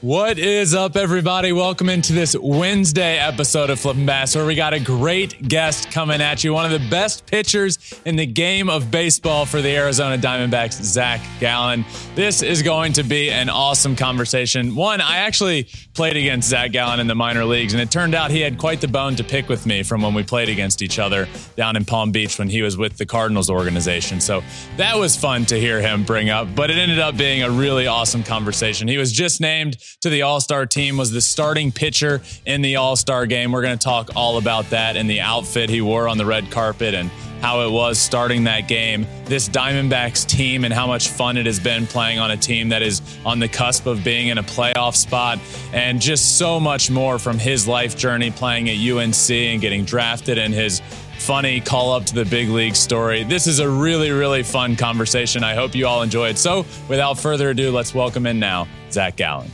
What is up, everybody? Welcome into this Wednesday episode of Flippin' Bats, where we got a great guest coming at you. One of the best pitchers in the game of baseball for the Arizona Diamondbacks, Zac Gallen. This is going to be an awesome conversation. One, I actually played against Zac Gallen in the minor leagues, and it turned out he had quite the bone to pick with me from when we played against each other down in Palm Beach when he was with the Cardinals organization. So that was fun to hear him bring up, but it ended up being a really awesome conversation. He was just named to the All Star team, was the starting pitcher in the All Star game. We're going to talk all about that and the outfit he wore on the red carpet and how it was starting that game, this Diamondbacks team, and how much fun it has been playing on a team that is on the cusp of being in a playoff spot, and just so much more from his life journey playing at UNC and getting drafted and his funny call up to the big league story. This is a really, really fun conversation. I hope you all enjoy it. So, without further ado, let's welcome in now Zac Gallen.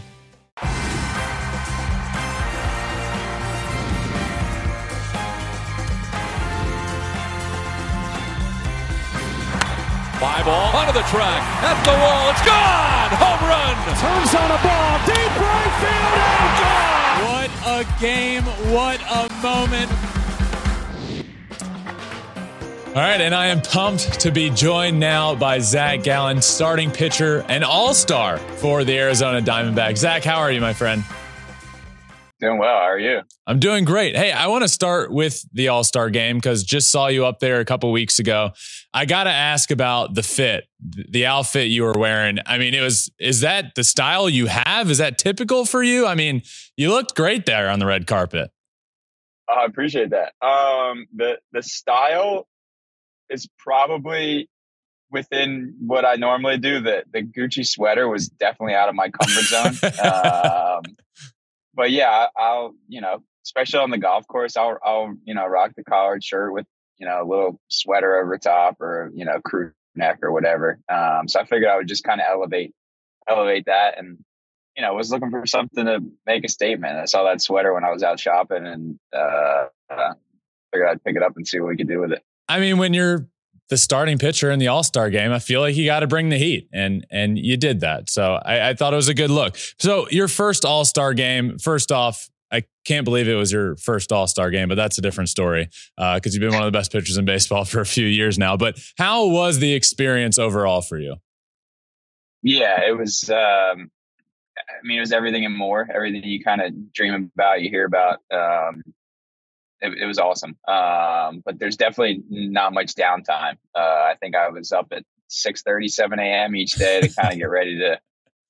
The track, at the wall, it's gone! Home run! Turns on a ball, deep right field, and gone! What a game, what a moment. All right, and I am pumped to be joined now by Zac Gallen, starting pitcher and all star for the Arizona Diamondbacks. Zac, how are you, my friend? Doing well. How are you? I'm doing great. Hey, I want to start with the All Star game because just saw you up there a couple weeks ago. I got to ask about the fit, the outfit you were wearing. I mean, it was, is that the style you have? Is that typical for you? I mean, you looked great there on the red carpet. Oh, I appreciate that. Um, the, the style is probably within what I normally do. The, the Gucci sweater was definitely out of my comfort zone. um, but yeah, I'll, you know, especially on the golf course, I'll, I'll, you know, rock the collared shirt with, you know, a little sweater over top or, you know, crew neck or whatever. Um, so I figured I would just kind of elevate, elevate that. And, you know, was looking for something to make a statement. I saw that sweater when I was out shopping and, uh, figured I'd pick it up and see what we could do with it. I mean, when you're the starting pitcher in the All Star game, I feel like you got to bring the heat, and and you did that. So I, I thought it was a good look. So your first All Star game, first off, I can't believe it was your first All Star game, but that's a different story because uh, you've been one of the best pitchers in baseball for a few years now. But how was the experience overall for you? Yeah, it was. Um, I mean, it was everything and more. Everything you kind of dream about, you hear about. Um, it, it was awesome. Um, but there's definitely not much downtime. Uh, I think I was up at 6 7 a.m. each day to kind of get ready to,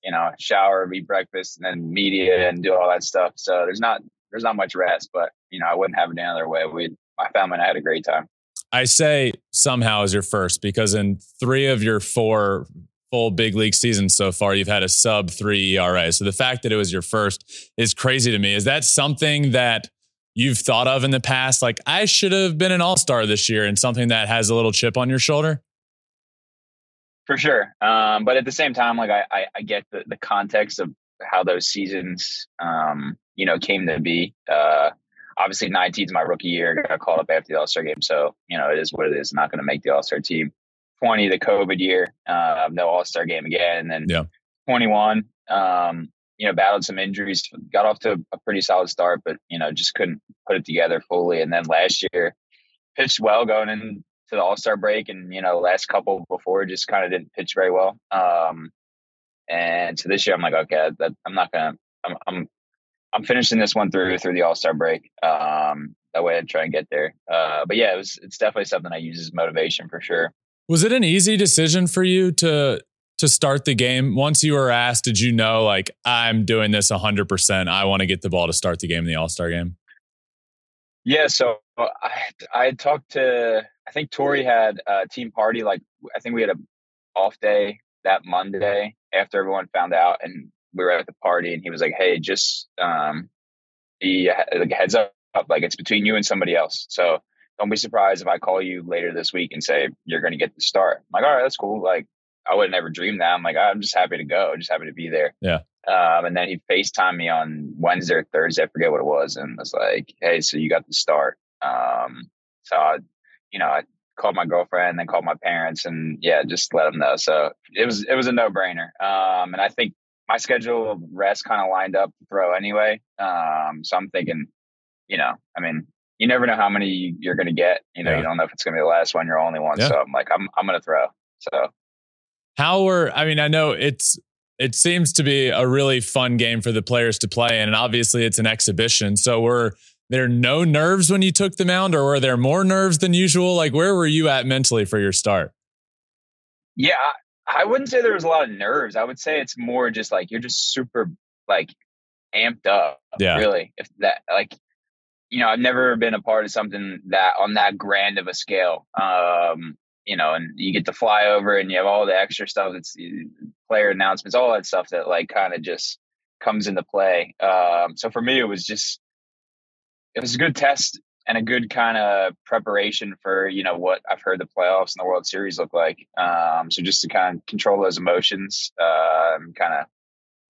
you know, shower, eat breakfast, and then media and do all that stuff. So there's not there's not much rest, but you know, I wouldn't have it any other way. We my family and I had a great time. I say somehow is your first because in three of your four full big league seasons so far, you've had a sub three ERA. So the fact that it was your first is crazy to me. Is that something that you've thought of in the past? Like, I should have been an all star this year and something that has a little chip on your shoulder? For sure. Um, but at the same time, like, I, I, I, get the, the context of how those seasons, um, you know, came to be. Uh, obviously, 19 is my rookie year. Got called up after the All Star game. So, you know, it is what it is. Not going to make the All Star team. 20, the COVID year, uh, no All Star game again. And then yeah. 21, um, you know, battled some injuries, got off to a pretty solid start, but, you know, just couldn't put it together fully. And then last year, pitched well going into the All Star break. And, you know, last couple before just kind of didn't pitch very well. Um, and so this year, I'm like, okay, that, I'm not to, I'm, I'm, I'm finishing this one through through the All Star break. Um, that way I try and get there. Uh, but yeah, it was, it's definitely something I use as motivation for sure. Was it an easy decision for you to to start the game? Once you were asked, did you know like I'm doing this 100%? I want to get the ball to start the game in the All-Star game? Yeah, so I I had talked to I think Torey had a team party like I think we had a off day that Monday after everyone found out, and we were at the party, and he was like, "Hey, just um, he like heads up, like it's between you and somebody else. So don't be surprised if I call you later this week and say you're going to get the start." I'm like, "All right, that's cool." Like I would never dream that. I'm like, I'm just happy to go, just happy to be there. Yeah. Um, and then he FaceTimed me on Wednesday or Thursday, I forget what it was, and was like, "Hey, so you got the start." Um, so I, you know, I called my girlfriend, then called my parents, and yeah, just let them know. So it was it was a no brainer. Um, and I think my schedule of rest kind of lined up to throw anyway. Um, so I'm thinking, you know, I mean, you never know how many you're going to get. You know, yeah. you don't know if it's going to be the last one, you're only one. Yeah. So I'm like, I'm I'm going to throw. So how were I mean, I know it's it seems to be a really fun game for the players to play in, and obviously it's an exhibition. So were there no nerves when you took the mound, or were there more nerves than usual? Like where were you at mentally for your start? Yeah, I wouldn't say there was a lot of nerves. I would say it's more just like you're just super like amped up. Yeah. Really. If that like you know, I've never been a part of something that on that grand of a scale. Um, you know, and you get to fly over and you have all the extra stuff that's player announcements, all that stuff that like kind of just comes into play. Um, so for me, it was just, it was a good test and a good kind of preparation for, you know, what I've heard the playoffs and the World Series look like. Um, so just to kind of control those emotions, um, kind of,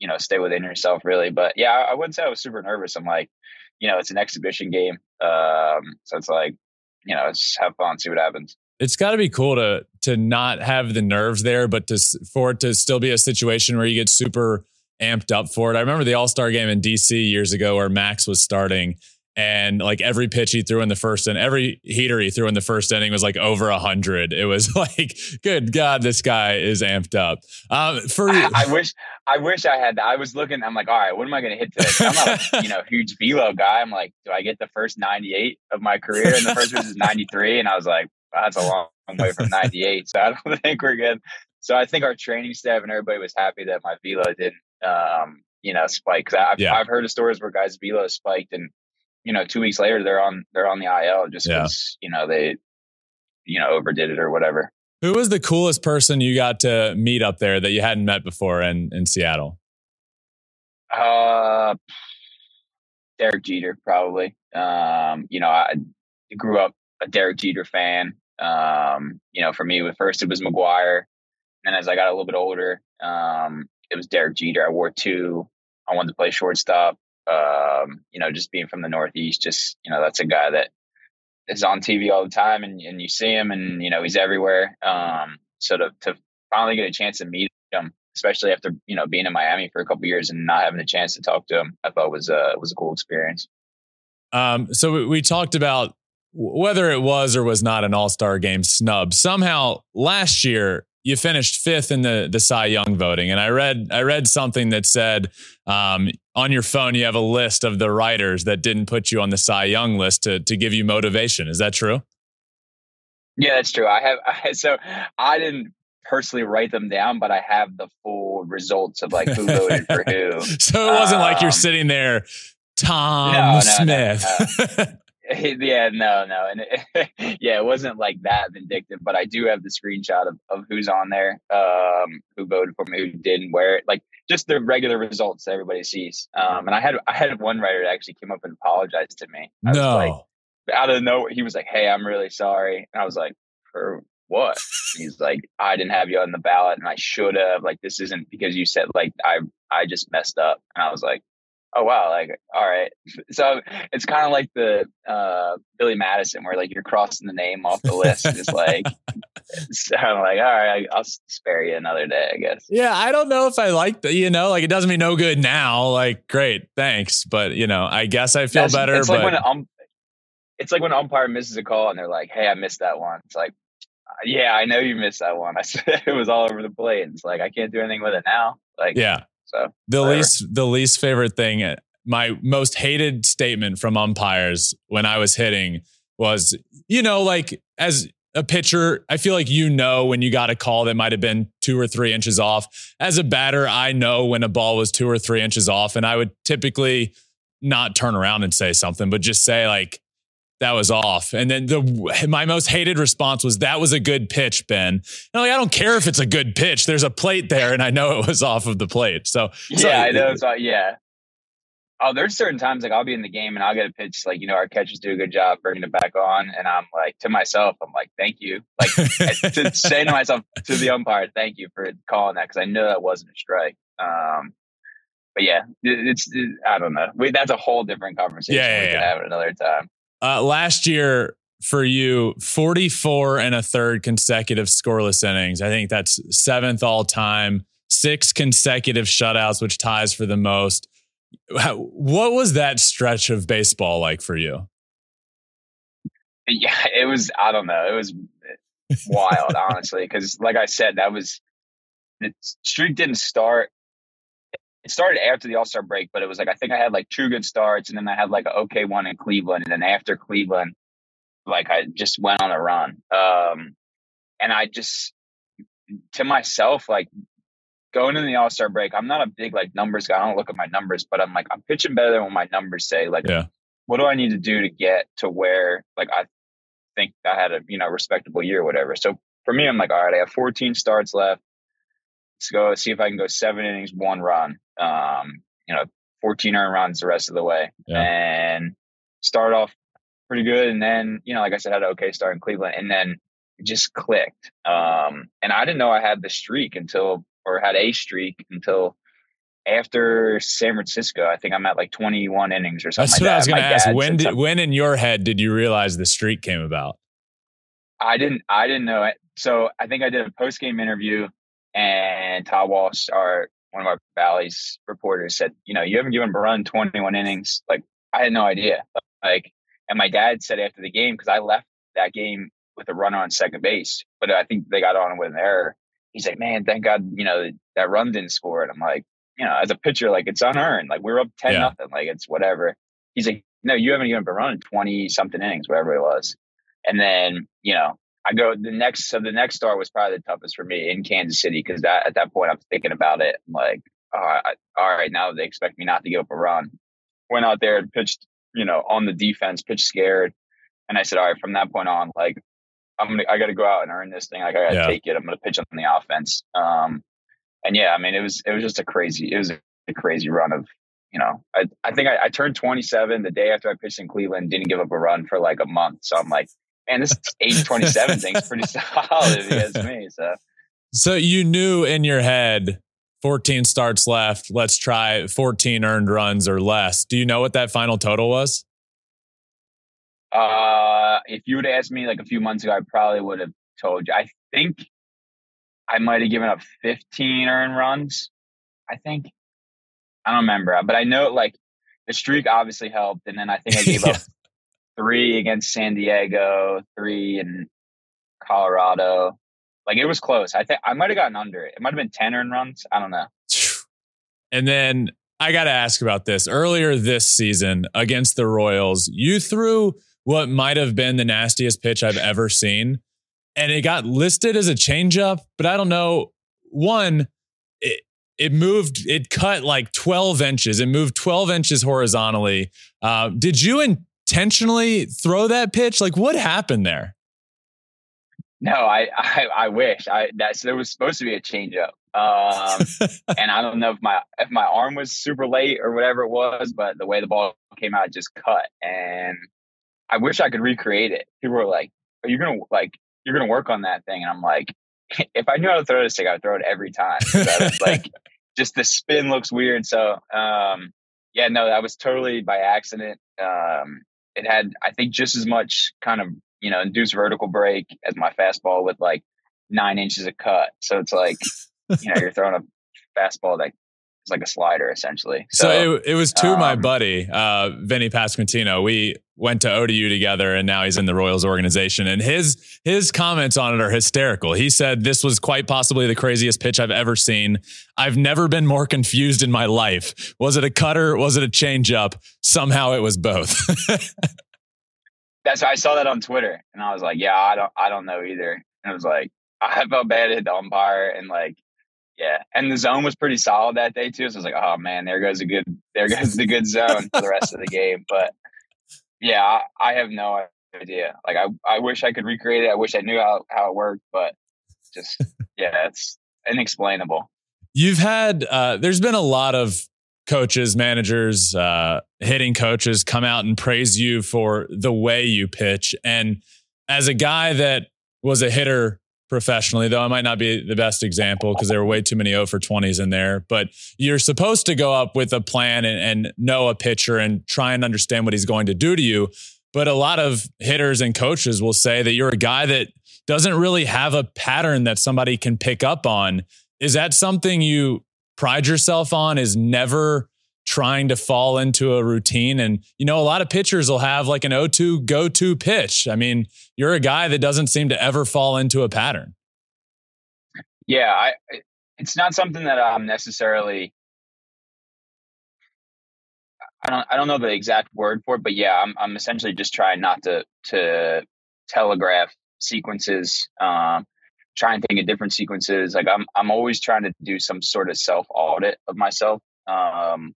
you know, stay within yourself really. But yeah, I wouldn't say I was super nervous. I'm like, you know, it's an exhibition game. Um, so it's like, you know, just have fun, see what happens it's got to be cool to to not have the nerves there, but to for it to still be a situation where you get super amped up for it. I remember the All Star game in DC years ago where Max was starting, and like every pitch he threw in the first and every heater he threw in the first inning was like over a hundred. It was like, good God, this guy is amped up. Um, for I, I, wish, I wish I had that. I was looking, I'm like, all right, what am I going to hit today? I'm not a you know huge velo guy. I'm like, do I get the first 98 of my career? And the first is 93, and I was like, that's a long way from 98. So I don't think we're good. So I think our training staff and everybody was happy that my velo didn't, um, you know, spike. Cause I've, yeah. I've heard of stories where guys' velo spiked and, you know, two weeks later they're on, they're on the IL just because, yeah. you know, they, you know, overdid it or whatever. Who was the coolest person you got to meet up there that you hadn't met before in, in Seattle? Uh, Derek Jeter, probably. Um, you know, I grew up a Derek Jeter fan. Um, you know, for me, at first it was McGwire. And as I got a little bit older, um, it was Derek Jeter. I wore two. I wanted to play shortstop. Um, you know, just being from the Northeast, just, you know, that's a guy that is on TV all the time and, and you see him and, you know, he's everywhere. Um, so to, to finally get a chance to meet him, especially after, you know, being in Miami for a couple years and not having a chance to talk to him, I thought was a, was a cool experience. Um, so we talked about whether it was or was not an All Star game snub, somehow last year you finished fifth in the the Cy Young voting, and I read I read something that said um, on your phone you have a list of the writers that didn't put you on the Cy Young list to to give you motivation. Is that true? Yeah, that's true. I have I, so I didn't personally write them down, but I have the full results of like who voted for who. so it wasn't um, like you're um, sitting there, Tom no, no, Smith. No, yeah, no, no, and it, yeah, it wasn't like that vindictive, but I do have the screenshot of, of who's on there, um, who voted for me, who didn't wear it, like just the regular results that everybody sees. Um, and I had I had one writer that actually came up and apologized to me. I no, like, out of nowhere, he was like, "Hey, I'm really sorry," and I was like, "For what?" He's like, "I didn't have you on the ballot, and I should have. Like, this isn't because you said like I I just messed up." And I was like, oh wow, like all right. So it's kind of like the uh, Billy Madison, where like you're crossing the name off the list. It's like so I'm like, all right, I'll spare you another day, I guess. Yeah, I don't know if I like the, you know, like it doesn't mean no good now. Like, great, thanks, but you know, I guess I feel That's, better. It's but... like when um, it's like when an umpire misses a call and they're like, hey, I missed that one. It's like. Yeah, I know you missed that one. I said it was all over the plate. It's like I can't do anything with it now. Like, yeah, so the whatever. least the least favorite thing, uh, my most hated statement from umpires when I was hitting was, you know, like as a pitcher, I feel like you know when you got a call that might have been two or three inches off. As a batter, I know when a ball was two or three inches off, and I would typically not turn around and say something, but just say like that was off. And then the my most hated response was that was a good pitch, Ben. And like, I don't care if it's a good pitch. There's a plate there, and I know it was off of the plate. So yeah, so, I know. So, yeah. Oh, there's certain times like I'll be in the game and I'll get a pitch like you know our catchers do a good job bringing it back on, and I'm like to myself, I'm like, thank you, like to say to myself to the umpire, thank you for calling that because I know that wasn't a strike. Um, but yeah, it's it, I don't know. We, that's a whole different conversation. Yeah, yeah, we yeah. can have it another time. Uh, last year for you, 44 and a third consecutive scoreless innings. I think that's seventh all time. Six consecutive shutouts, which ties for the most. How, what was that stretch of baseball like for you? Yeah, it was. I don't know. It was wild, honestly, because like I said, that was the streak didn't start it started after the All Star break, but it was like I think I had like two good starts, and then I had like an okay one in Cleveland, and then after Cleveland, like I just went on a run. Um, and I just to myself like going in the All Star break, I'm not a big like numbers guy. I don't look at my numbers, but I'm like I'm pitching better than what my numbers say. Like, yeah. what do I need to do to get to where like I think I had a you know respectable year or whatever. So for me, I'm like, all right, I have 14 starts left. Let's go see if I can go seven innings, one run. Um, you know, 14 earned runs the rest of the way, yeah. and start off pretty good. And then, you know, like I said, I had an okay start in Cleveland, and then it just clicked. Um, and I didn't know I had the streak until, or had a streak until after San Francisco. I think I'm at like 21 innings or something. That's like what I was going to ask. When did, when in your head did you realize the streak came about? I didn't. I didn't know it. So I think I did a post game interview and Todd Walsh, our one of our Bally's reporters, said, "You know, you haven't given Barun 21 innings." Like I had no idea. Like, and my dad said after the game because I left that game with a runner on second base, but I think they got on with an error. He's like, "Man, thank God, you know, that run didn't score." And I'm like, you know, as a pitcher, like it's unearned. Like we're up 10 yeah. nothing. Like it's whatever. He's like, "No, you haven't given Barun 20 something innings, whatever it was." And then, you know, I go the next. So the next start was probably the toughest for me in Kansas City because that at that point I'm thinking about it. I'm like, oh, I, all right, now they expect me not to give up a run. Went out there and pitched, you know, on the defense, pitched scared, and I said, all right, from that point on, like I'm gonna, I got to go out and earn this thing. Like I got to yeah. take it. I'm gonna pitch on the offense. Um, and yeah, I mean, it was it was just a crazy, it was a crazy run of, you know, I I think I, I turned 27 the day after I pitched in Cleveland, didn't give up a run for like a month. So I'm like, man, this age 27 thing's pretty solid if you ask me. So, so you knew in your head, 14 starts left. Let's try 14 earned runs or less. Do you know what that final total was? Uh, if you would asked me like a few months ago, I probably would have told you. I think I might have given up 15 earned runs. I think I don't remember, but I know like the streak obviously helped, and then I think I gave yeah. up three against San Diego, three in Colorado. Like it was close. I think I might have gotten under it. It might have been 10 earned runs. I don't know. And then I got to ask about this. Earlier this season against the Royals, you threw what might have been the nastiest pitch I've ever seen. And it got listed as a changeup, but I don't know. One, it, it moved, it cut like 12 inches. It moved 12 inches horizontally. Uh, did you intentionally throw that pitch? Like what happened there? No, I, I, I wish I that's there was supposed to be a changeup. Um, and I don't know if my if my arm was super late or whatever it was, but the way the ball came out just cut. And I wish I could recreate it. People were like, "Are you gonna like you're gonna work on that thing?" And I'm like, if I knew how to throw this thing, I'd throw it every time. like, just the spin looks weird. So, um, yeah, no, that was totally by accident. Um, it had, I think, just as much kind of you know induced vertical break as my fastball with like nine inches of cut. So it's like you know you're throwing a fastball that is like a slider essentially. So, so it, it was to um, my buddy uh, Vinnie Pasquantino. We went to ODU together, and now he's in the Royals organization. And his his comments on it are hysterical. He said this was quite possibly the craziest pitch I've ever seen. I've never been more confused in my life. Was it a cutter? Was it a changeup? Somehow it was both. That's why I saw that on Twitter, and I was like, yeah, I don't I don't know either. And it was like I felt bad at the umpire, and like yeah, and the zone was pretty solid that day too. So I was like, oh man, there goes a good there goes the good zone for the rest of the game. But yeah, I, I have no idea. Like I, I wish I could recreate it. I wish I knew how, how it worked, but just yeah, it's inexplainable. You've had uh, there's been a lot of coaches, managers, uh, hitting coaches come out and praise you for the way you pitch. And as a guy that was a hitter professionally, though I might not be the best example because there were way too many 0 for 20s in there, but you're supposed to go up with a plan and, and know a pitcher and try and understand what he's going to do to you. But a lot of hitters and coaches will say that you're a guy that doesn't really have a pattern that somebody can pick up on. Is that something you pride yourself on? Is never trying to fall into a routine. And, you know, a lot of pitchers will have like an 0 2 go to pitch. I mean, you're a guy that doesn't seem to ever fall into a pattern. Yeah, I, it's not something that I'm necessarily. I don't. I don't know the exact word for it, but yeah, I'm. I'm essentially just trying not to to telegraph sequences. Um, try and think of different sequences. Like I'm. I'm always trying to do some sort of self audit of myself. Um,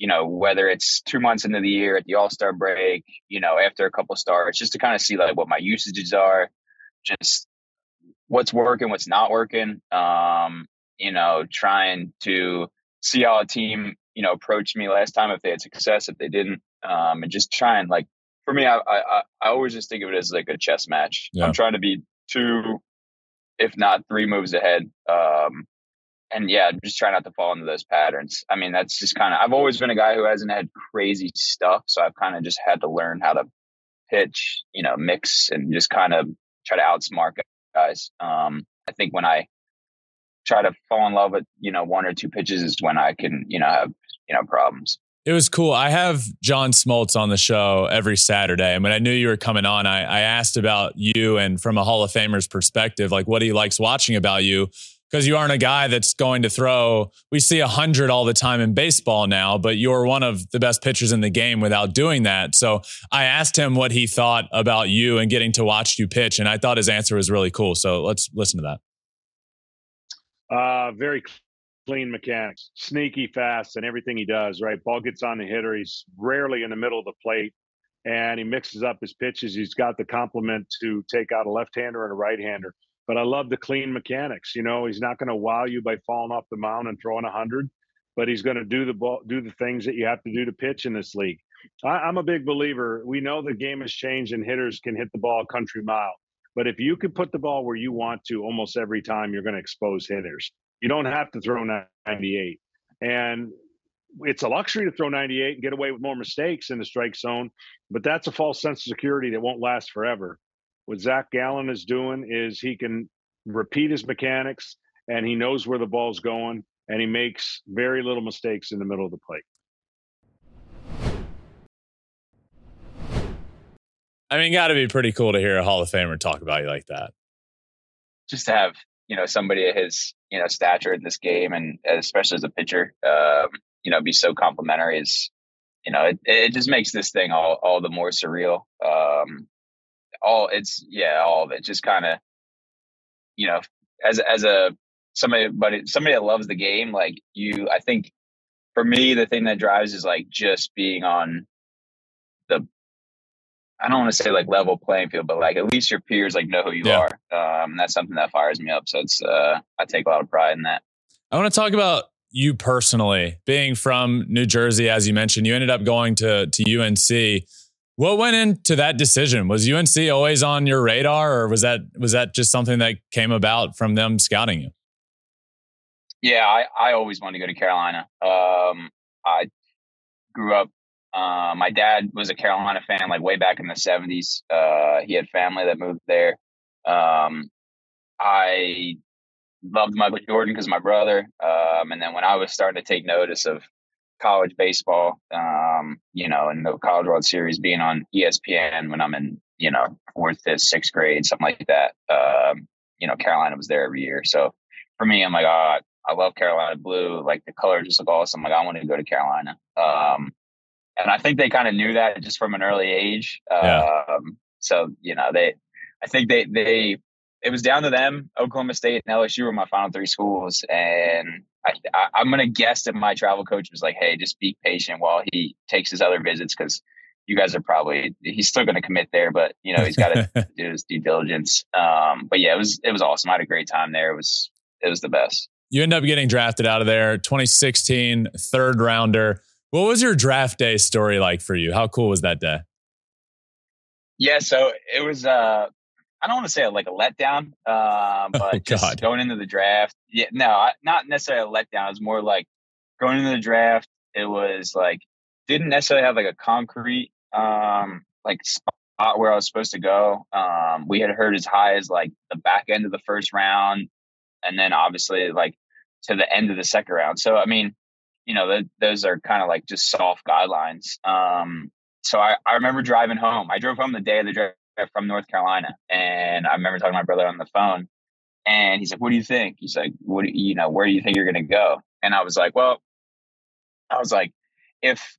you know, whether it's two months into the year at the All Star break, you know, after a couple starts, just to kind of see like what my usages are, just what's working, what's not working. Um, you know, trying to see how a team, you know, approached me last time if they had success, if they didn't, um, and just trying like for me, I, I I always just think of it as like a chess match. Yeah. I'm trying to be two, if not three moves ahead. Um, and yeah, just try not to fall into those patterns. I mean, that's just kind of, I've always been a guy who hasn't had crazy stuff. So I've kind of just had to learn how to pitch, you know, mix and just kind of try to outsmart guys. Um, I think when I try to fall in love with, you know, one or two pitches is when I can, you know, have, you know, problems. It was cool. I have John Smoltz on the show every Saturday. And when I knew you were coming on, I, I asked about you and from a Hall of Famer's perspective, like what he likes watching about you because you aren't a guy that's going to throw. We see a hundred all the time in baseball now, but you're one of the best pitchers in the game without doing that. So I asked him what he thought about you and getting to watch you pitch, and I thought his answer was really cool. So let's listen to that. Uh, very clean mechanics, sneaky fast, and everything he does. Right, ball gets on the hitter. He's rarely in the middle of the plate. And he mixes up his pitches. He's got the complement to take out a left hander and a right hander but I love the clean mechanics. You know, he's not going to wow you by falling off the mound and throwing a hundred, but he's going to do the ball, do the things that you have to do to pitch in this league. I, am a big believer. We know the game has changed and hitters can hit the ball a country mile, but if you could put the ball where you want to, almost every time you're going to expose hitters. You don't have to throw 98, and it's a luxury to throw 98 and get away with more mistakes in the strike zone, but that's a false sense of security that won't last forever. What Zac Gallen is doing is he can repeat his mechanics and he knows where the ball's going and he makes very little mistakes in the middle of the plate. I mean, got to be pretty cool to hear a Hall of Famer talk about you like that. Just to have you know somebody at his you know stature in this game, and especially as a pitcher, um, you know, be so complimentary is you know it, it just makes this thing all all the more surreal. Um, all it's yeah, all of it. Just kind of, you know, as as a somebody, but somebody that loves the game, like you, I think for me, the thing that drives is like just being on the. I don't want to say like level playing field, but like at least your peers like know who you yeah. are. Um, that's something that fires me up. So it's uh, I take a lot of pride in that. I want to talk about you personally being from New Jersey, as you mentioned. You ended up going to to UNC. What went into that decision? Was UNC always on your radar, or was that was that just something that came about from them scouting you? Yeah, I, I always wanted to go to Carolina. Um, I grew up. Uh, my dad was a Carolina fan, like way back in the seventies. Uh, he had family that moved there. Um, I loved Michael Jordan because my brother. Um, and then when I was starting to take notice of college baseball, um, you know, and the College World Series being on ESPN when I'm in, you know, fourth, fifth, sixth grade, something like that. Um, you know, Carolina was there every year. So for me, I'm like, oh, I love Carolina blue. Like the colors just look awesome. Like I want to go to Carolina. Um, and I think they kind of knew that just from an early age. Yeah. Um, so you know, they, I think they they it was down to them. Oklahoma State and LSU were my final three schools, and I, I, am gonna guess that my travel coach was like, "Hey, just be patient while he takes his other visits because you guys are probably he's still going to commit there, but you know he's got to do his due diligence. Um, but yeah, it was it was awesome. I had a great time there. It was it was the best. You end up getting drafted out of there, 2016 third rounder. What was your draft day story like for you? How cool was that day? Yeah, so it was. Uh, I don't want to say like a letdown, uh, but oh, just going into the draft. Yeah, no, not necessarily a letdown. It was more like going into the draft. It was like didn't necessarily have like a concrete um like spot where I was supposed to go. Um, we had heard as high as like the back end of the first round, and then obviously like to the end of the second round. So I mean, you know, the, those are kind of like just soft guidelines. Um, so I, I remember driving home. I drove home the day of the draft from North Carolina, and I remember talking to my brother on the phone, and he's like, "What do you think?" He's like, "What do you, you know? Where do you think you're going to go?" And I was like, "Well," I was like, "If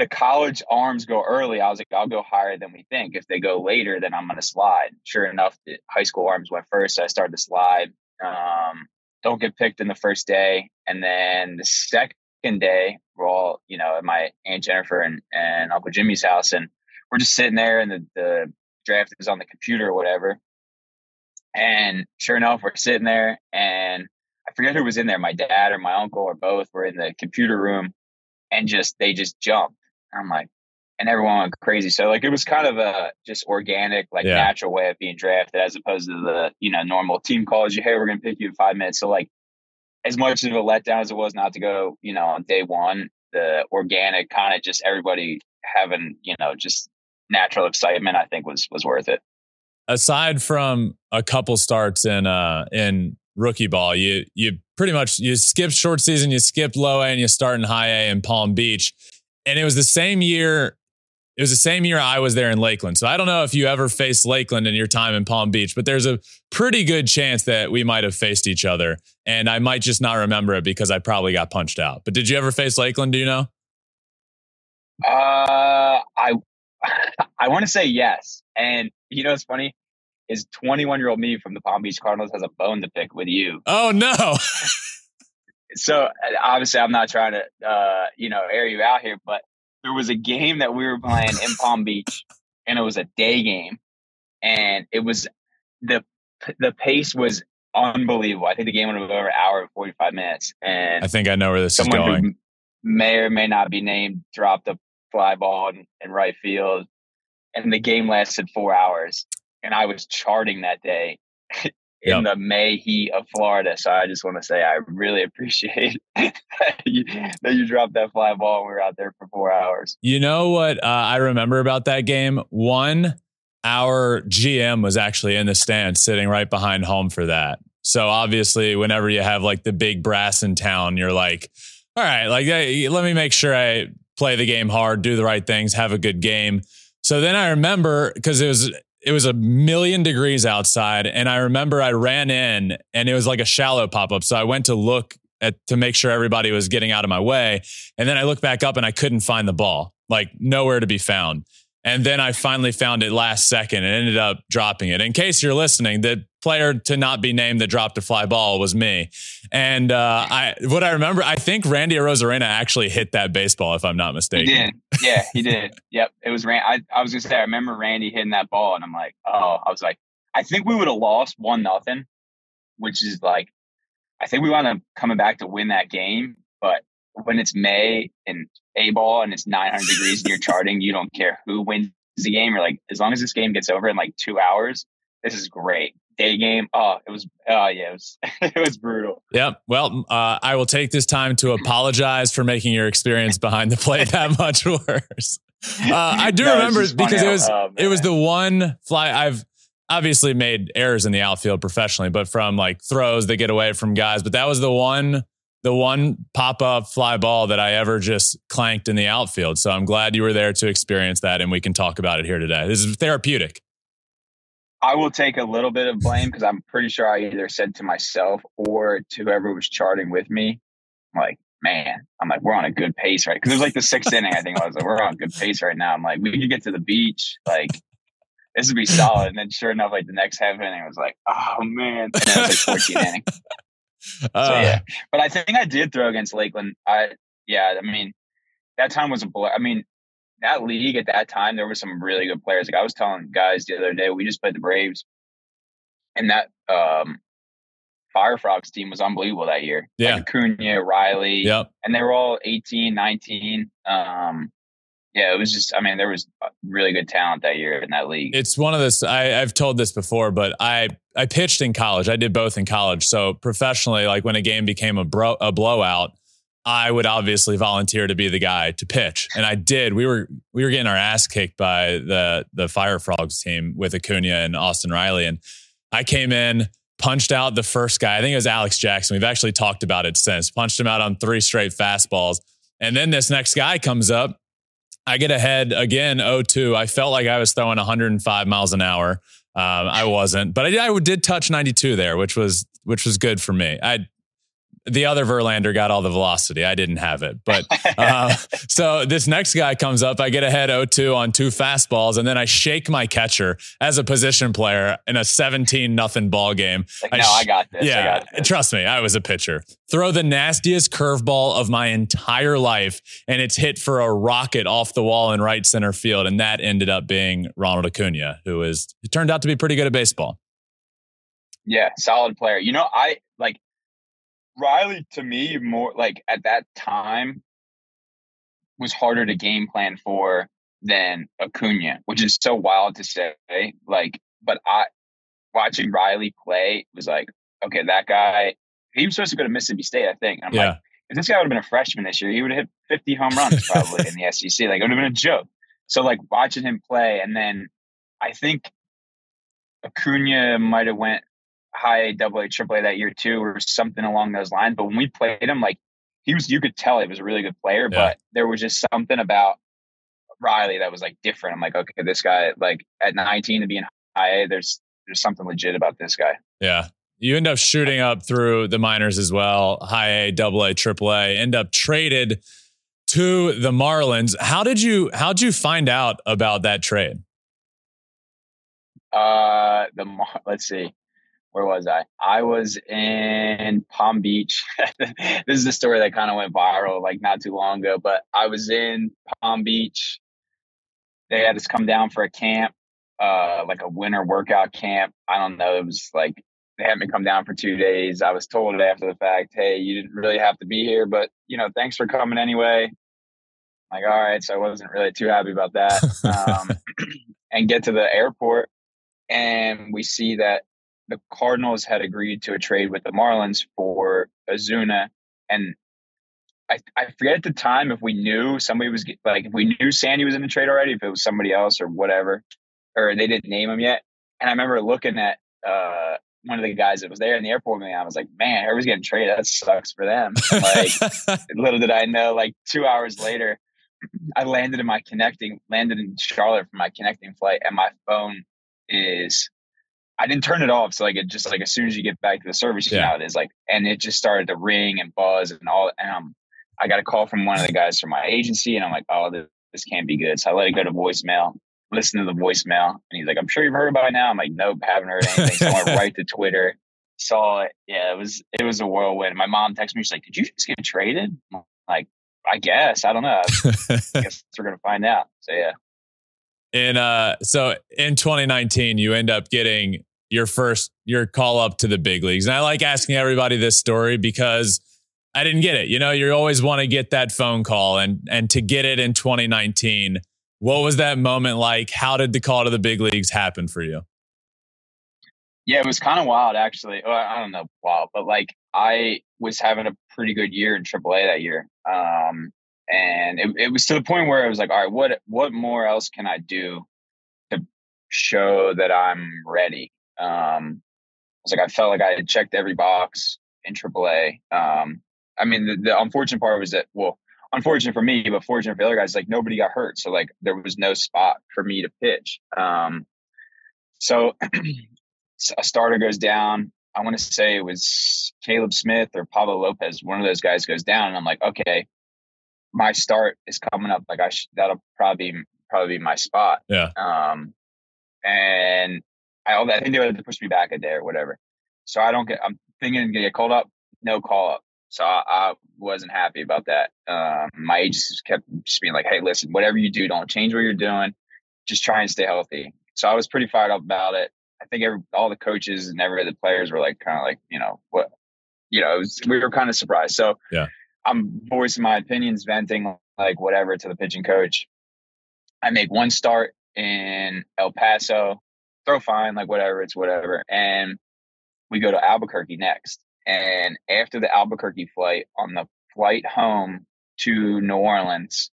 the college arms go early, I was like, I'll go higher than we think. If they go later, then I'm going to slide. Sure enough, the high school arms went first. So I started to slide. Um, don't get picked in the first day. And then the second day, we're all, you know, at my Aunt Jennifer and, and Uncle Jimmy's house. And we're just sitting there and the, the draft is on the computer or whatever. And sure enough, we're sitting there and I forget who was in there, my dad or my uncle or both were in the computer room and just, they just jumped I'm like, and everyone went crazy. So like it was kind of a just organic, like yeah. natural way of being drafted as opposed to the, you know, normal team calls you, hey, we're gonna pick you in five minutes. So like as much of a letdown as it was not to go, you know, on day one, the organic kind of just everybody having, you know, just natural excitement, I think was was worth it. Aside from a couple starts in uh in rookie ball, you you pretty much you skipped short season, you skipped low A and you start in high A in Palm Beach and it was the same year. It was the same year I was there in Lakeland. So I don't know if you ever faced Lakeland in your time in Palm Beach, but there's a pretty good chance that we might have faced each other. And I might just not remember it because I probably got punched out. But did you ever face Lakeland? Do you know? Uh, I I want to say yes. And you know what's funny is 21 year old me from the Palm Beach Cardinals has a bone to pick with you. Oh no. so obviously I'm not trying to uh, you know air you out here, but there was a game that we were playing in Palm Beach, and it was a day game, and it was the the pace was unbelievable. I think the game went over an hour and forty five minutes, and I think I know where this is going. may or may not be named dropped a fly ball in, in right field, and the game lasted four hours. And I was charting that day in yep. the May heat of Florida. So I just want to say I really appreciate that, you, that you dropped that fly ball and we were out there for four hours. You know what uh, I remember about that game? One, our GM was actually in the stand sitting right behind home for that. So obviously, whenever you have like the big brass in town, you're like, all right, like hey, let me make sure I play the game hard, do the right things, have a good game. So then I remember because it was it was a million degrees outside and i remember i ran in and it was like a shallow pop-up so i went to look at to make sure everybody was getting out of my way and then i looked back up and i couldn't find the ball like nowhere to be found and then I finally found it last second and ended up dropping it. In case you're listening, the player to not be named that dropped a fly ball was me. And uh, I, what I remember, I think Randy Arozarena actually hit that baseball, if I'm not mistaken. He did. Yeah, he did. yep. It was Randy. I, I was gonna say, I remember Randy hitting that ball, and I'm like, oh, I was like, I think we would have lost one nothing, which is like, I think we wound up coming back to win that game, but when it's May and A ball and it's 900 degrees and you're charting, you don't care who wins the game. You're like, as long as this game gets over in like two hours, this is great. Day game. Oh, it was. Oh, yeah, it was. it was brutal. Yeah. Well, uh, I will take this time to apologize for making your experience behind the plate that much worse. Uh, I do no, remember because it was oh, it was the one fly I've obviously made errors in the outfield professionally, but from like throws that get away from guys. But that was the one the one pop up fly ball that I ever just clanked in the outfield. So I'm glad you were there to experience that and we can talk about it here today. This is therapeutic. I will take a little bit of blame because I'm pretty sure I either said to myself or to whoever was charting with me, like, man, I'm like, we're on a good pace, right? Because it was like the sixth inning, I think I was like, we're on a good pace right now. I'm like, we could get to the beach. Like, this would be solid. And then sure enough, like the next half inning was like, oh man. And then it was like 14 inning. Uh, so yeah, but I think I did throw against Lakeland. I yeah, I mean that time was a blur. I mean that league at that time, there were some really good players. Like I was telling guys the other day, we just played the Braves, and that um, Fire Frogs team was unbelievable that year. Yeah. Like Acuna, Riley, Yep. and they were all 18, 19. Um, yeah, it was just, I mean, there was really good talent that year in that league. It's one of this. I, I've told this before, but I I pitched in college. I did both in college. So professionally, like when a game became a bro, a blowout, I would obviously volunteer to be the guy to pitch, and I did. We were we were getting our ass kicked by the the Fire Frogs team with Acuna and Austin Riley, and I came in. Punched out the first guy. I think it was Alex Jackson. We've actually talked about it since. Punched him out on three straight fastballs. And then this next guy comes up I get ahead again 0-2. I felt like I was throwing 105 miles an hour. Um, I wasn't, but I, I did touch 92 there, which was which was good for me. I the other Verlander got all the velocity. I didn't have it. But uh, so this next guy comes up. I get ahead 0 2 on two fastballs, and then I shake my catcher as a position player in a 17 nothing ball game. like, no, I got this. I Yeah, got this. trust me, I was a pitcher. Throw the nastiest curveball of my entire life, and it's hit for a rocket off the wall in right center field. And that ended up being Ronald Acuna, who is, it turned out to be pretty good at baseball. Yeah, solid player. You know, I like Riley to me more like at that time was harder to game plan for than Acuna, which is so wild to say. Like, but I watching Riley play was like, okay, that guy, he was supposed to go to Mississippi State, I think. I'm Yeah. like, if this guy would have been a freshman this year, he would have hit 50 home runs probably in the SEC. Like, it would have been a joke. So, like, watching him play, and then I think Acuna might have went high A, double A, triple A that year too, or something along those lines. But when we played him, like he was, you could tell he was a really good player, Yeah. but there was just something about Riley that was like different. I'm like, okay, this guy, like at 19 to be in high A, there's there's something legit about this guy. Yeah. You end up shooting up through the minors as well, high A, double A, triple A, end up traded to the Marlins. How did you how'd you find out about that trade? Uh, the let's see, where was I? I was in Palm Beach. this is the story that kind of went viral like not too long ago. But I was in Palm Beach. They had us come down for a camp, uh, like a winter workout camp. I don't know. It was like they had me come down for two days. I was told after the fact, "Hey, you didn't really have to be here, but you know, thanks for coming anyway." Like, all right, so I wasn't really too happy about that. Um, and get to the airport and we see that the Cardinals had agreed to a trade with the Marlins for Ozuna, and I, I forget at the time if we knew somebody was like if we knew Sandy was in the trade already, if it was somebody else or whatever, or they didn't name him yet. And I remember looking at uh, one of the guys that was there in the airport with me. I was like, man, everybody's getting traded. That sucks for them. Like little did I know, like two hours later, I landed in my connecting, landed in Charlotte for my connecting flight, and my phone is. I didn't turn it off, so like it just like as soon as you get back to the service, you Yeah. know it is like, and it just started to ring and buzz and all. And um, I got a call from one of the guys from my agency, and I'm like, oh, this, this can't be good. So I let it go to voicemail. Listen to the voicemail, and he's like, I'm sure you've heard about it now. I'm like, nope, haven't heard anything. So I went right to Twitter, saw it. Yeah, it was it was a whirlwind. My mom texted me, she's like, did you just get traded? I'm like, I guess. I don't know. I guess we're gonna find out. So yeah. in uh so in 2019 you end up getting your first your call up to the big leagues and i like asking everybody this story because i didn't get it you know you always want to get that phone call and and to get it in 2019 what was that moment like how did the call to the big leagues happen for you Yeah, it was kind of wild actually. Well, I don't know, wild, but like I was having a pretty good year in AAA that year. Um, and it, it was to the point where I was like, all right, what what more else can I do to show that I'm ready? Um, I was like, I felt like I had checked every box in AAA. Um, I mean, the, the unfortunate part was that, well, unfortunate for me, but fortunate for the other guys, like nobody got hurt, so like there was no spot for me to pitch. Um, so a starter goes down. I want to say it was Caleb Smith or Pablo Lopez. One of those guys goes down, and I'm like, okay, my start is coming up. Like I sh- that'll probably probably be my spot. Yeah. Um, and I, I think they would have to push me back a day or whatever. So I don't get. I'm thinking to get called up. No call up. So I, I wasn't happy about that. Um, my agent just kept just being like, "Hey, listen, whatever you do, don't change what you're doing. Just try and stay healthy." So I was pretty fired up about it. I think every, all the coaches and every the players were like, kind of like, you know, what, you know, was, we were kind of surprised. So yeah, I'm voicing my opinions, venting like whatever to the pitching coach. I make one start in El Paso, throw fine, like whatever, it's whatever. And we go to Albuquerque next. And after the Albuquerque flight, on the flight home to New Orleans,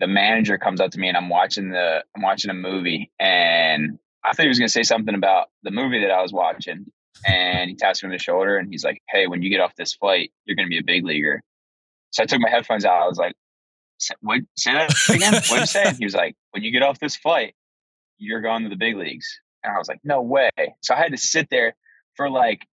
the manager comes up to me and I'm watching the I'm watching a movie and I thought he was gonna say something about the movie that I was watching. And he taps me on the shoulder and he's like, Hey, when you get off this flight, you're gonna be a big leaguer. So I took my headphones out. I was like, what say that again? what did you say? He was like, when you get off this flight, you're going to the big leagues. And I was like, no way. So I had to sit there for like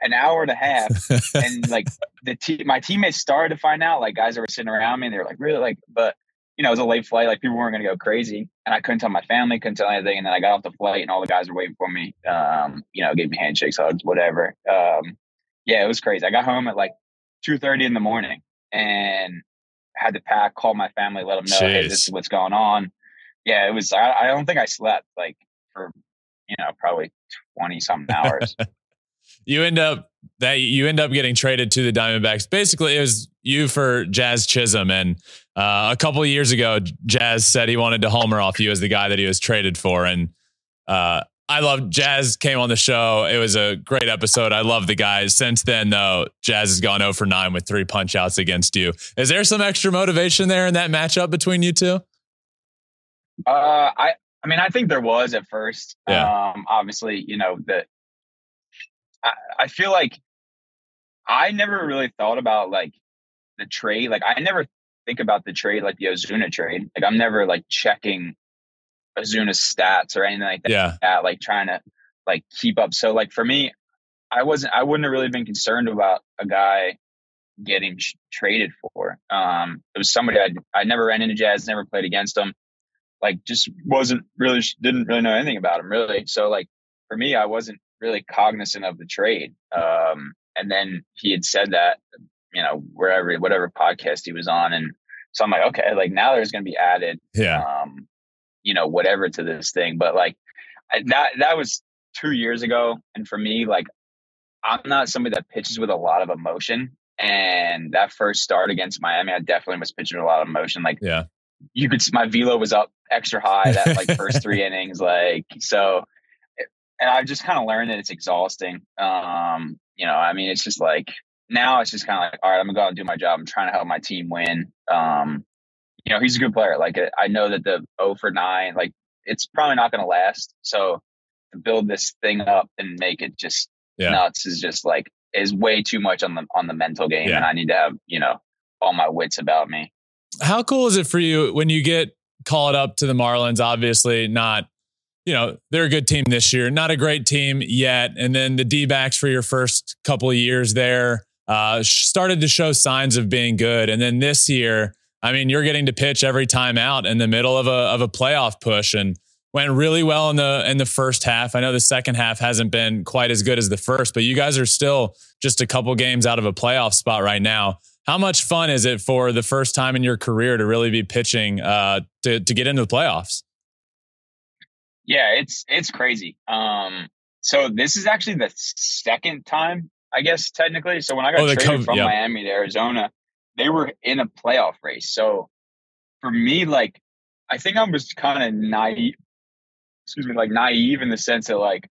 an hour and a half. and like the te- my teammates started to find out, like guys that were sitting around me, and they were like, really like, but you know, it was a late flight. Like people weren't going to go crazy. And I couldn't tell my family, couldn't tell anything. And then I got off the flight and all the guys were waiting for me. Um, you know, gave me handshakes, hugs, whatever. Um, yeah, it was crazy. I got home at like 2.30 in the morning and had to pack, call my family, let them know, Jeez. hey, this is what's going on. Yeah, it was. I, I don't think I slept like for you know probably twenty something hours. you end up that you end up getting traded to the Diamondbacks. Basically, it was you for Jazz Chisholm, and uh, a couple years ago, Jazz said he wanted to homer off you as the guy that he was traded for, and uh, I love Jazz came on the show. It was a great episode. I love the guys. Since then, though, Jazz has gone 0 for 9 with three punch outs against you. Is there some extra motivation there in that matchup between you two? Uh, I I mean, I think there was at first. Yeah. Um, obviously, you know, that I, I feel like I never really thought about like the trade. Like I never think about the trade like the Ozuna trade. Like I'm never like checking Ozuna's stats or anything like that. Yeah. Like trying to like keep up. So like for me, I wasn't. I wouldn't have really been concerned about a guy getting sh- traded for. Um, it was somebody I I never ran into Jazz, never played against him. Like just wasn't really didn't really know anything about him really. So like for me, I wasn't really cognizant of the trade. Um, and then he had said that you know wherever whatever podcast he was on, and so I'm like, okay, like now there's going to be added. Yeah. Um, you know, whatever to this thing. But like that, that was two years ago. And for me, like, I'm not somebody that pitches with a lot of emotion. And that first start against Miami, I definitely was pitching with a lot of emotion. Like, yeah, you could see my velo was up extra high that like first three innings. Like, so, and I've just kind of learned that it's exhausting. Um, you know, I mean, it's just like now it's just kind of like, all right, I'm gonna go out and do my job. I'm trying to help my team win. Um, you know, he's a good player. Like I know that the 0 for 9, like it's probably not going to last. So to build this thing up and make it just yeah. nuts is just like is way too much on the on the mental game, yeah. and I need to have you know all my wits about me. How cool is it for you when you get called up to the Marlins? Obviously, not you know they're a good team this year, not a great team yet, and then the D backs for your first couple of years there uh, started to show signs of being good, and then this year I mean, you're getting to pitch every time out in the middle of a of a playoff push and went really well in the in the first half. I know the second half hasn't been quite as good as the first, but you guys are still just a couple games out of a playoff spot right now. How much fun is it for the first time in your career to really be pitching uh, to to get into the playoffs? Yeah, it's it's crazy. Um, so this is actually the second time, I guess technically. So when I got oh, traded from yep. Miami to Arizona, they were in a playoff race. So for me, like, I think I was kind of naive, excuse me, like naive in the sense that like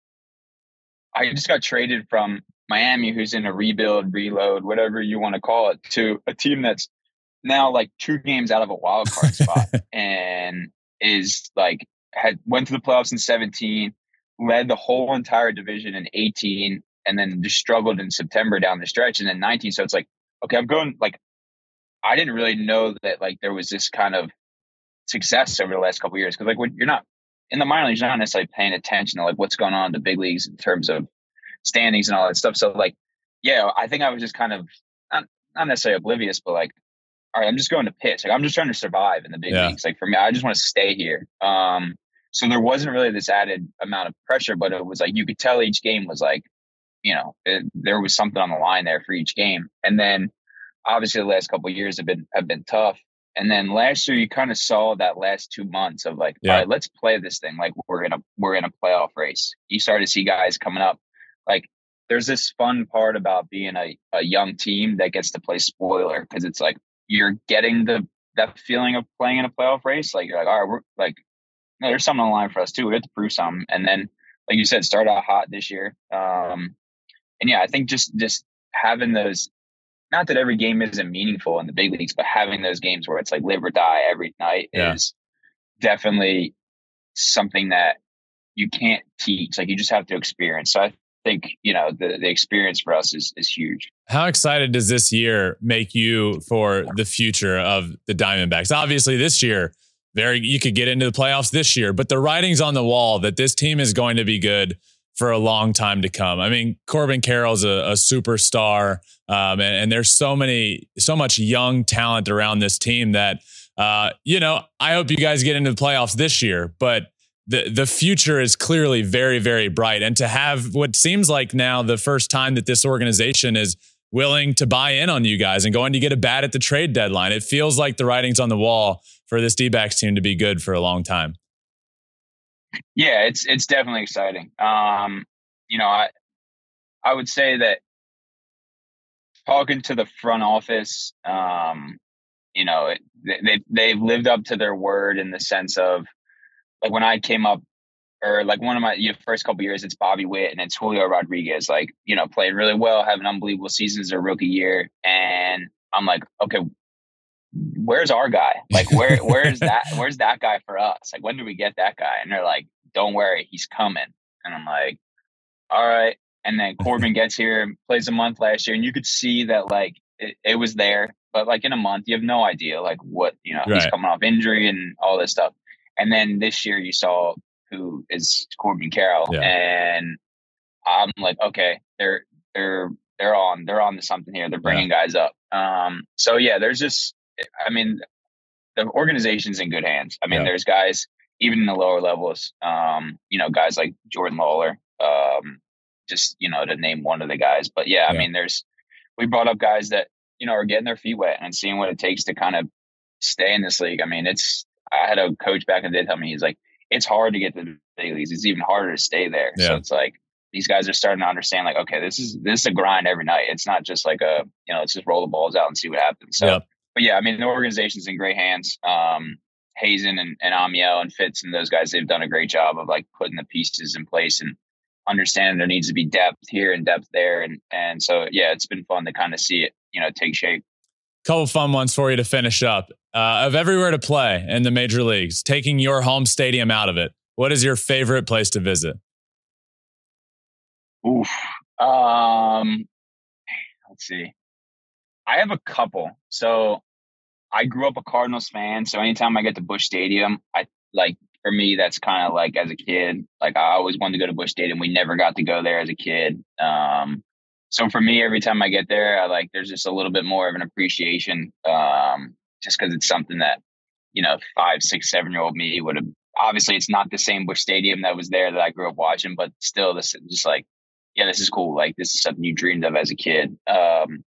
I just got traded from Miami, who's in a rebuild, reload, whatever you want to call it, to a team that's now like two games out of a wild card spot and is like had went to the playoffs in 17, led the whole entire division in 18, and then just struggled in September down the stretch and then 19. So it's like, okay, I'm going like I didn't really know that like there was this kind of success over the last couple years because like when you're not in the minor leagues, you're not necessarily paying attention to like what's going on in the big leagues in terms of standings and all that stuff. So like, yeah, I think I was just kind of not, not necessarily oblivious, but like, all right, I'm just going to pitch. Like I'm just trying to survive in the big yeah. leagues. Like for me, I just want to stay here. Um, so there wasn't really this added amount of pressure, but it was like you could tell each game was like, you know, it, there was something on the line there for each game. And then obviously the last couple years have been have been tough. And then last year you kind of saw that last two months of like, yeah. all right, let's play this thing like we're in a we're in a playoff race. You started to see guys coming up. Like there's this fun part about being a, a young team that gets to play spoiler because it's like you're getting the that feeling of playing in a playoff race. Like you're like, all right, we're like, no, there's something on the line for us too. We have to prove something. And then, like you said, start out hot this year. Um, and yeah, I think just just having those not that every game isn't meaningful in the big leagues, but having those games where it's like live or die every night yeah. is definitely something that you can't teach. Like you just have to experience. So I think, you know, the, the experience for us is, is huge. How excited does this year make you for the future of the Diamondbacks? Obviously, this year, very you could get into the playoffs this year, but the writing's on the wall that this team is going to be good for a long time to come. I mean, Corbin Carroll's a, a superstar, um, and, and, there's so many, so much young talent around this team that, uh, you know, I hope you guys get into the playoffs this year, but the the future is clearly very, very bright. And to have what seems like now the first time that this organization is willing to buy in on you guys and going to get a bat at the trade deadline, it feels like the writing's on the wall for this D backs team to be good for a long time. Yeah, it's it's definitely exciting. Um, you know, I I would say that talking to the front office, um, you know, they they've lived up to their word in the sense of like when I came up or like one of my you know, first couple years, it's Bobby Witt and it's Julio Rodriguez, like, you know, playing really well, having unbelievable seasons their rookie year. And I'm like, okay, where's our guy? Like, where where's that where's that guy for us? Like, when do we get that guy? And they're like, don't worry, he's coming. And I'm like, all right. And then Corbin gets here, and plays a month last year, and you could see that like it, it was there, but like in a month, you have no idea like what you know. Right. He's coming off injury and all this stuff. And then this year, you saw who is Corbin Carroll, yeah. and I'm like, okay, they're they're they're on they're on to something here. They're bringing yeah. guys up. Um, so yeah, there's just I mean, the organization's in good hands. I mean, yeah. there's guys even in the lower levels. Um, you know, guys like Jordan Lawlar. Um, just you know to name one of the guys, but yeah, yeah, I mean, there's we brought up guys that you know are getting their feet wet and seeing what it takes to kind of stay in this league. I mean, it's I had a coach back in the day tell me he's like it's hard to get to the big leagues. It's even harder to stay there. Yeah. So it's like these guys are starting to understand like okay, this is this is a grind every night. It's not just like a you know let's just roll the balls out and see what happens. So but yeah, I mean, the organization's in great hands. Um, Hazen and, and Amiel and Fitz and those guys, they've done a great job of like putting the pieces in place and understanding there needs to be depth here and depth there. And, and so, yeah, it's been fun to kind of see it, you know, take shape. Couple fun ones for you to finish up. Uh, of everywhere to play in the major leagues, taking your home stadium out of it, what is your favorite place to visit? Oof. Um, let's see. I have a couple. So I grew up a Cardinals fan, so anytime I get to Busch Stadium, I like for me that's kind of like as a kid, like I always wanted to go to Busch Stadium. We never got to go there as a kid. Um, so for me, every time I get there, I like there's just a little bit more of an appreciation, um, just because it's something that you know five, six, seven year old me would have. Obviously, it's not the same Busch Stadium that was there that I grew up watching, but still, this is just like yeah, this is cool. Like this is something you dreamed of as a kid. Um,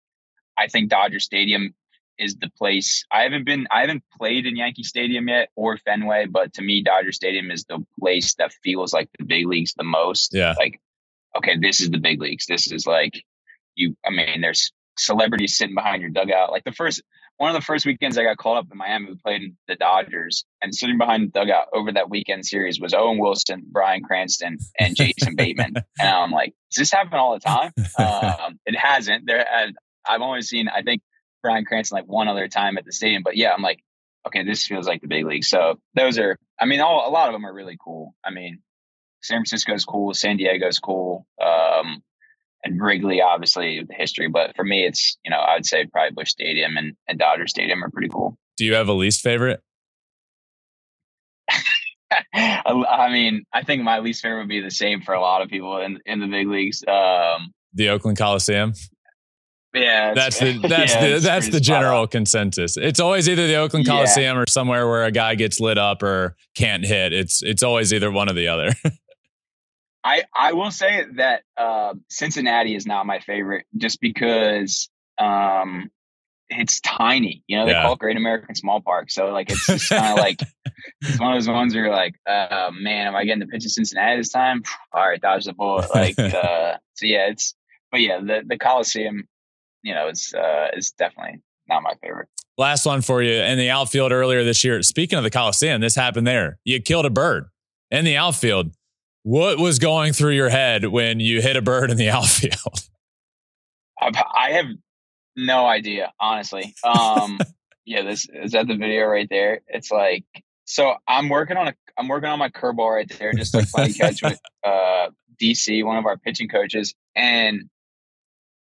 I think Dodger Stadium is the place. I haven't been, I haven't played in Yankee Stadium yet or Fenway, but to me, Dodger Stadium is the place that feels like the big leagues the most. Yeah. Like, okay, this is the big leagues. This is like you. I mean, there's celebrities sitting behind your dugout. Like the first, one of the first weekends I got called up in Miami, we played in the Dodgers, and sitting behind the dugout over that weekend series was Owen Wilson, Bryan Cranston, and Jason Bateman. And I'm like, does this happen all the time? Um, it hasn't. There, I've only seen, I think, Bryan Cranston like one other time at the stadium. But yeah, I'm like, okay, this feels like the big league. So those are, I mean, all, a lot of them are really cool. I mean, San Francisco's cool, San Diego's cool, um, and Wrigley, obviously, the history. But for me, it's, you know, I would say probably Busch Stadium and, and Dodger Stadium are pretty cool. Do you have a least favorite? I mean, I think my least favorite would be the same for a lot of people in, in the big leagues. Um, the Oakland Coliseum. Yeah, that's the that's yeah, the that's the general consensus. It's always either the Oakland Coliseum yeah. or somewhere where a guy gets lit up or can't hit. It's it's always either one or the other. I I will say that uh, Cincinnati is not my favorite, just because um, it's tiny. You know, they yeah. call it Great American Small Park, so like it's just kind of like it's one of those ones where you're like, uh, man, am I getting the pitch in Cincinnati this time? All right, dodge the bullet. Like, uh, so yeah, it's but yeah, the the Coliseum, you know, is uh, is definitely not my favorite. Last one for you in the outfield earlier this year. Speaking of the Coliseum, this happened there. You killed a bird in the outfield. What was going through your head when you hit a bird in the outfield? I have no idea, honestly. Um, yeah, this is that the video right there. It's like so I'm working on a I'm working on my curveball right there, just like funny catch with uh, DC, one of our pitching coaches, and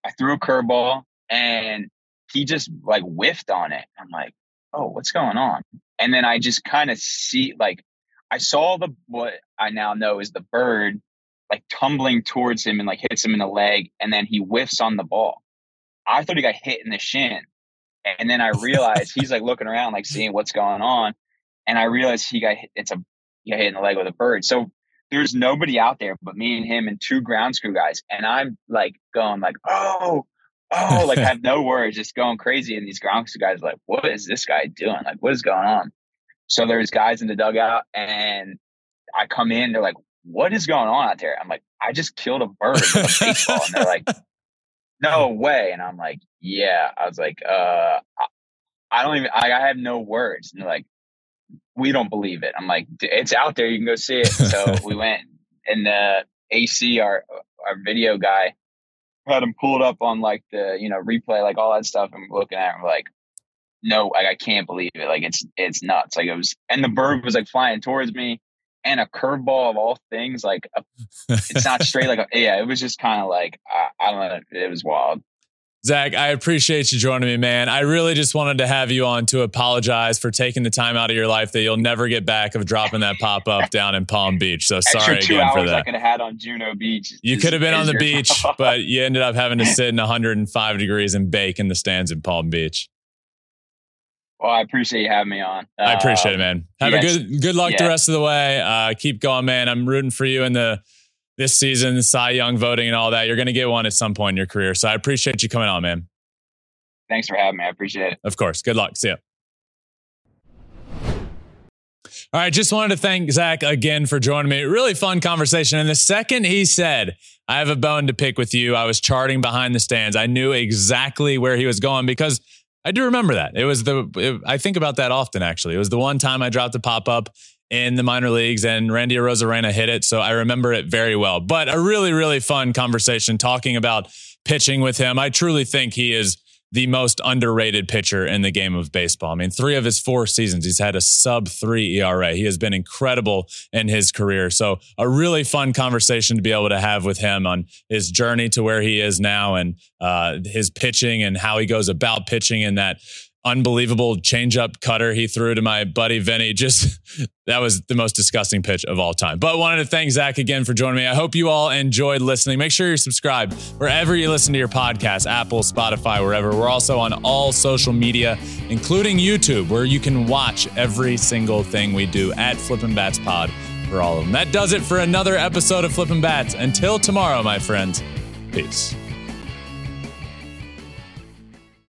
I threw a curveball and he just like whiffed on it. I'm like, oh, what's going on? And then I just kind of see like I saw the what I now know is the bird like tumbling towards him and like hits him in the leg, and then he whiffs on the ball. I thought he got hit in the shin. And then I realized he's like looking around, like seeing what's going on. And I realized he got hit, it's a he got hit in the leg with a bird. So there's nobody out there but me and him and two ground screw guys. And I'm like going like, oh, oh, like I have no words, just going crazy. And these ground screw guys like, what is this guy doing? Like, what is going on? So there's guys in the dugout and I come in, they're like, what is going on out there? I'm like, I just killed a bird with a baseball. And they're like, no way. And I'm like, yeah. I was like, uh, I don't even, I, I have no words. And they're like, we don't believe it. I'm like, it's out there. You can go see it. So we went and the AC, our, our video guy had him pulled up on like the, you know, replay, like all that stuff. And we're looking at it, we're like, no, like, I can't believe it. Like it's, it's nuts. Like it was, and the bird was like flying towards me and a curveball of all things. Like a, it's not straight. Like a, yeah, it was just kind of like I, I don't know. It was wild. Zac, I appreciate you joining me, man. I really just wanted to have you on to apologize for taking the time out of your life that you'll never get back of dropping that pop up down in Palm Beach. So sorry two again hours for that. I could have had on Juno Beach. You could have been on the beach, but you ended up having to sit in 105 degrees and bake in the stands in Palm Beach. Well, I appreciate you having me on. Uh, I appreciate it, man. Have yes. a good good luck yeah. the rest of the way. Uh, keep going, man. I'm rooting for you in the this season, Cy Young voting and all that. You're going to get one at some point in your career. So I appreciate you coming on, man. Thanks for having me. I appreciate it. Of course. Good luck. See ya. All right, just wanted to thank Zac again for joining me. Really fun conversation. And the second he said, I have a bone to pick with you, I was charting behind the stands. I knew exactly where he was going because I do remember that. It was the, it, I think about that often actually. It was the one time I dropped a pop up in the minor leagues and Randy Arozarena hit it. So I remember it very well. But a really, really fun conversation talking about pitching with him. I truly think he is the most underrated pitcher in the game of baseball. I mean, three of his four seasons, he's had a sub three ERA. He has been incredible in his career. So, a really fun conversation to be able to have with him on his journey to where he is now and uh, his pitching and how he goes about pitching in that unbelievable changeup cutter he threw to my buddy Vinnie. Just that was the most disgusting pitch of all time. But wanted to thank Zac again for joining me. I hope you all enjoyed listening. Make sure you're subscribed wherever you listen to your podcast, Apple, Spotify, wherever. We're also on all social media, including YouTube, where you can watch every single thing we do at Flippin' Bats Pod for all of them. That does it for another episode of Flippin' Bats. Until tomorrow, my friends. Peace.